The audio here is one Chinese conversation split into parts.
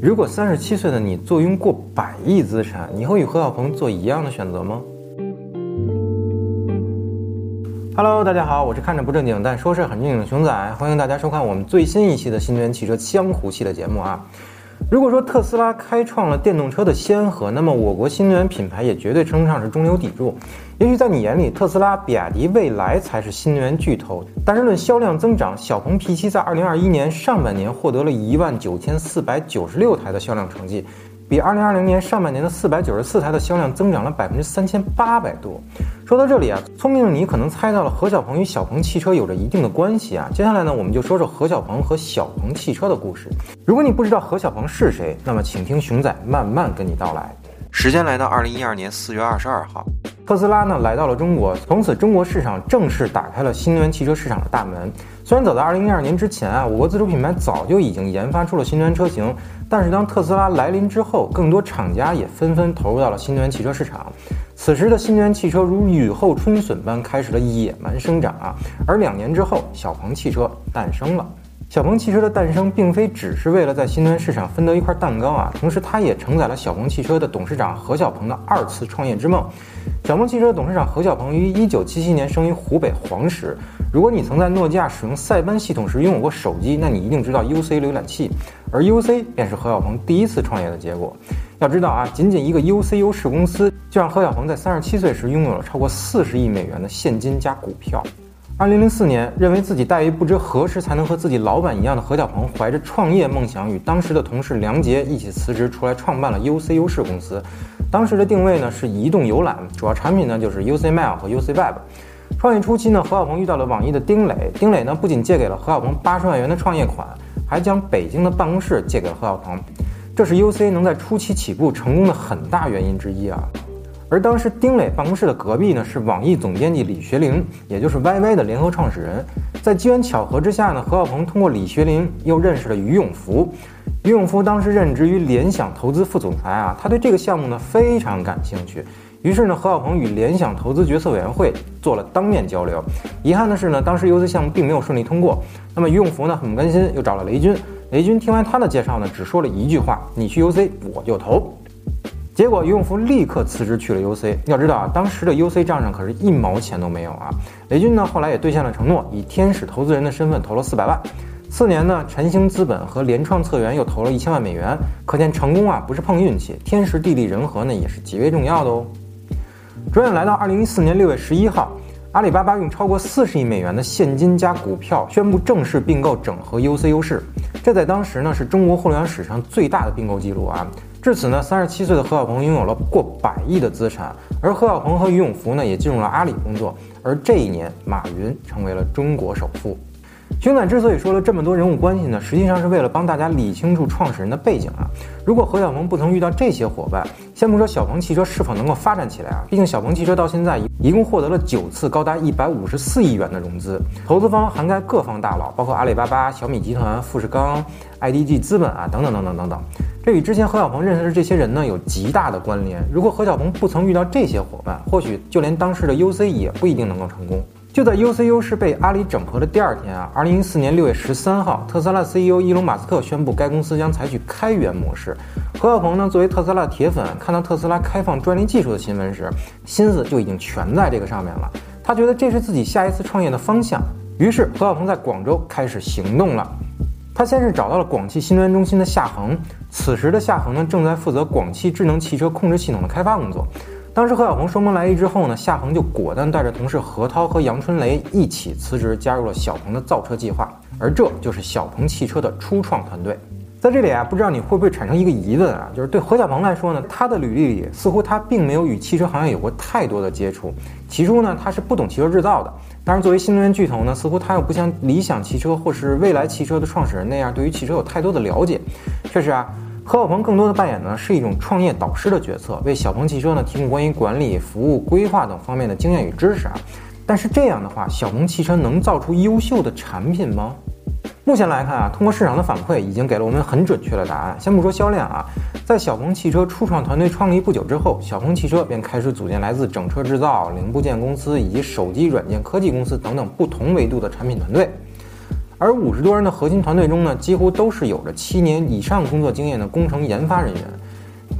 如果三十七岁的你坐拥过百亿资产，你会与何小鹏做一样的选择吗？Hello，大家好，我是看着不正经但说事很正经的熊仔，欢迎大家收看我们最新一期的新能源汽车江湖系的节目啊。如果说特斯拉开创了电动车的先河，那么我国新能源品牌也绝对称不上是中流砥柱。也许在你眼里，特斯拉、比亚迪、蔚来才是新能源巨头，但是论销量增长，小鹏 P7 在2021年上半年获得了一万九千四百九十六台的销量成绩。比二零二零年上半年的四百九十四台的销量增长了百分之三千八百多。说到这里啊，聪明的你可能猜到了何小鹏与小鹏汽车有着一定的关系啊。接下来呢，我们就说说何小鹏和小鹏汽车的故事。如果你不知道何小鹏是谁，那么请听熊仔慢慢跟你道来。时间来到二零一二年四月二十二号，特斯拉呢来到了中国，从此中国市场正式打开了新能源汽车市场的大门。虽然早在二零一二年之前啊，我国自主品牌早就已经研发出了新能源车型。但是当特斯拉来临之后，更多厂家也纷纷投入到了新能源汽车市场。此时的新能源汽车如雨后春笋般开始了野蛮生长啊！而两年之后，小鹏汽车诞生了。小鹏汽车的诞生，并非只是为了在新能源市场分得一块蛋糕啊，同时它也承载了小鹏汽车的董事长何小鹏的二次创业之梦。小鹏汽车董事长何小鹏于一九七七年生于湖北黄石。如果你曾在诺基亚使用塞班系统时拥有过手机，那你一定知道 UC 浏览器，而 UC 便是何小鹏第一次创业的结果。要知道啊，仅仅一个 UC 优势公司，就让何小鹏在三十七岁时拥有了超过四十亿美元的现金加股票。二零零四年，认为自己待遇不知何时才能和自己老板一样的何小鹏，怀着创业梦想，与当时的同事梁杰一起辞职出来创办了 UC 优势公司。当时的定位呢是移动游览，主要产品呢就是 UC Mail 和 UC Web。创业初期呢，何小鹏遇到了网易的丁磊，丁磊呢不仅借给了何小鹏八十万元的创业款，还将北京的办公室借给了何小鹏，这是 UC 能在初期起步成功的很大原因之一啊。而当时丁磊办公室的隔壁呢，是网易总编辑李学凌，也就是 YY 的联合创始人。在机缘巧合之下呢，何小鹏通过李学凌又认识了于永福。于永福当时任职于联想投资副总裁啊，他对这个项目呢非常感兴趣。于是呢，何小鹏与联想投资决策委员会做了当面交流。遗憾的是呢，当时 UC 项目并没有顺利通过。那么于永福呢很不甘心，又找了雷军。雷军听完他的介绍呢，只说了一句话：“你去 UC，我就投。”结果，于永福立刻辞职去了 UC。要知道啊，当时的 UC 账上可是一毛钱都没有啊。雷军呢，后来也兑现了承诺，以天使投资人的身份投了四百万。次年呢，晨星资本和联创策源又投了一千万美元。可见成功啊，不是碰运气，天时地利人和呢，也是极为重要的哦。转眼来到二零一四年六月十一号，阿里巴巴用超过四十亿美元的现金加股票宣布正式并购整合 UC 优势。这在当时呢，是中国互联网史上最大的并购记录啊。至此呢，三十七岁的何小鹏拥有了过百亿的资产，而何小鹏和俞永福呢也进入了阿里工作，而这一年，马云成为了中国首富。熊仔之所以说了这么多人物关系呢，实际上是为了帮大家理清楚创始人的背景啊。如果何小鹏不曾遇到这些伙伴，先不说小鹏汽车是否能够发展起来啊，毕竟小鹏汽车到现在一共获得了九次高达一百五十四亿元的融资，投资方涵盖各方大佬，包括阿里巴巴、小米集团、富士康、IDG 资本啊等等等等等等。这与之前何小鹏认识的这些人呢有极大的关联。如果何小鹏不曾遇到这些伙伴，或许就连当时的 UC 也不一定能够成功。就在 UCU 是被阿里整合的第二天啊，二零一四年六月十三号，特斯拉 CEO 伊隆马斯克宣布该公司将采取开源模式。何小鹏呢，作为特斯拉的铁粉，看到特斯拉开放专利技术的新闻时，心思就已经全在这个上面了。他觉得这是自己下一次创业的方向，于是何小鹏在广州开始行动了。他先是找到了广汽新能源中心的夏恒，此时的夏恒呢，正在负责广汽智能汽车控制系统的开发工作。当时何小鹏双盟来意之后呢，夏鹏就果断带着同事何涛和杨春雷一起辞职，加入了小鹏的造车计划，而这就是小鹏汽车的初创团队。在这里啊，不知道你会不会产生一个疑问啊，就是对何小鹏来说呢，他的履历里似乎他并没有与汽车行业有过太多的接触。起初呢，他是不懂汽车制造的，但是作为新能源巨头呢，似乎他又不像理想汽车或是蔚来汽车的创始人那样，对于汽车有太多的了解。确实啊。何小鹏更多的扮演呢是一种创业导师的角色，为小鹏汽车呢提供关于管理、服务、规划等方面的经验与知识啊。但是这样的话，小鹏汽车能造出优秀的产品吗？目前来看啊，通过市场的反馈，已经给了我们很准确的答案。先不说销量啊，在小鹏汽车初创团队创立不久之后，小鹏汽车便开始组建来自整车制造、零部件公司以及手机软件科技公司等等不同维度的产品团队。而五十多人的核心团队中呢，几乎都是有着七年以上工作经验的工程研发人员。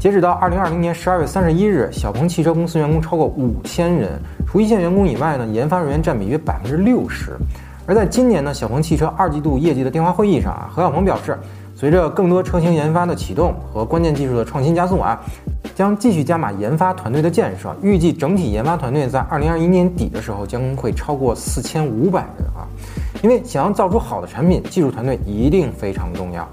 截止到二零二零年十二月三十一日，小鹏汽车公司员工超过五千人，除一线员工以外呢，研发人员占比约百分之六十。而在今年呢，小鹏汽车二季度业绩的电话会议上啊，何小鹏表示，随着更多车型研发的启动和关键技术的创新加速啊，将继续加码研发团队的建设，预计整体研发团队在二零二一年底的时候将会超过四千五百人啊。因为想要造出好的产品，技术团队一定非常重要。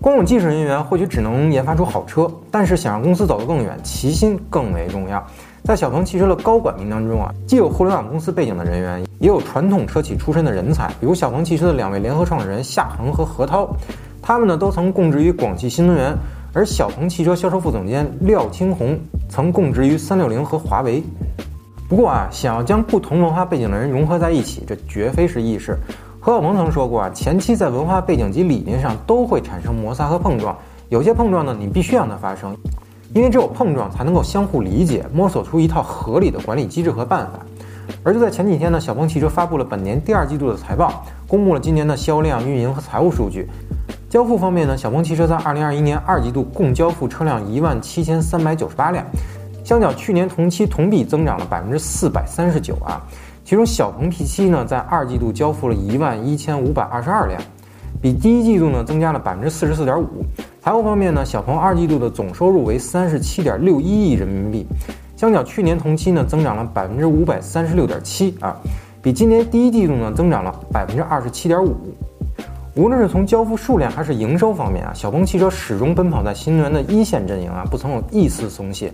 光有技术人员或许只能研发出好车，但是想让公司走得更远，齐心更为重要。在小鹏汽车的高管名单中啊，既有互联网公司背景的人员，也有传统车企出身的人才，比如小鹏汽车的两位联合创始人夏恒和何涛，他们呢都曾供职于广汽新能源，而小鹏汽车销售副总监廖青红曾供职于三六零和华为。不过啊，想要将不同文化背景的人融合在一起，这绝非是易事。何小鹏曾说过啊，前期在文化背景及理念上都会产生摩擦和碰撞，有些碰撞呢，你必须让它发生，因为只有碰撞才能够相互理解，摸索出一套合理的管理机制和办法。而就在前几天呢，小鹏汽车发布了本年第二季度的财报，公布了今年的销量、运营和财务数据。交付方面呢，小鹏汽车在二零二一年二季度共交付车辆一万七千三百九十八辆。相较去年同期同比增长了百分之四百三十九啊，其中小鹏 P7 呢在二季度交付了一万一千五百二十二辆，比第一季度呢增加了百分之四十四点五。财务方面呢，小鹏二季度的总收入为三十七点六一亿人民币，相较去年同期呢增长了百分之五百三十六点七啊，比今年第一季度呢增长了百分之二十七点五。无论是从交付数量还是营收方面啊，小鹏汽车始终奔跑在新能源的一线阵营啊，不曾有一丝松懈。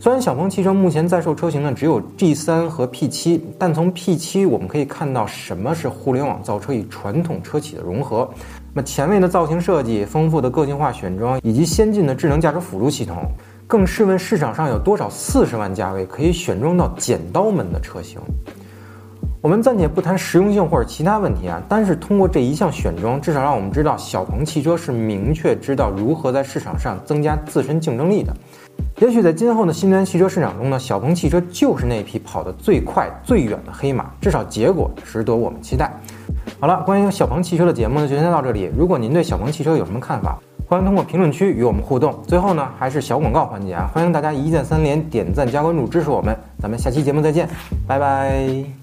虽然小鹏汽车目前在售车型呢只有 G3 和 P7，但从 P7 我们可以看到什么是互联网造车与传统车企的融合。那么前卫的造型设计、丰富的个性化选装以及先进的智能驾驶辅助系统，更试问市场上有多少四十万价位可以选装到剪刀门的车型？我们暂且不谈实用性或者其他问题啊，单是通过这一项选装，至少让我们知道小鹏汽车是明确知道如何在市场上增加自身竞争力的。也许在今后的新能源汽车市场中呢，小鹏汽车就是那匹跑得最快最远的黑马，至少结果值得我们期待。好了，关于小鹏汽车的节目呢，就先到这里。如果您对小鹏汽车有什么看法，欢迎通过评论区与我们互动。最后呢，还是小广告环节啊，欢迎大家一键三连、点赞加关注支持我们。咱们下期节目再见，拜拜。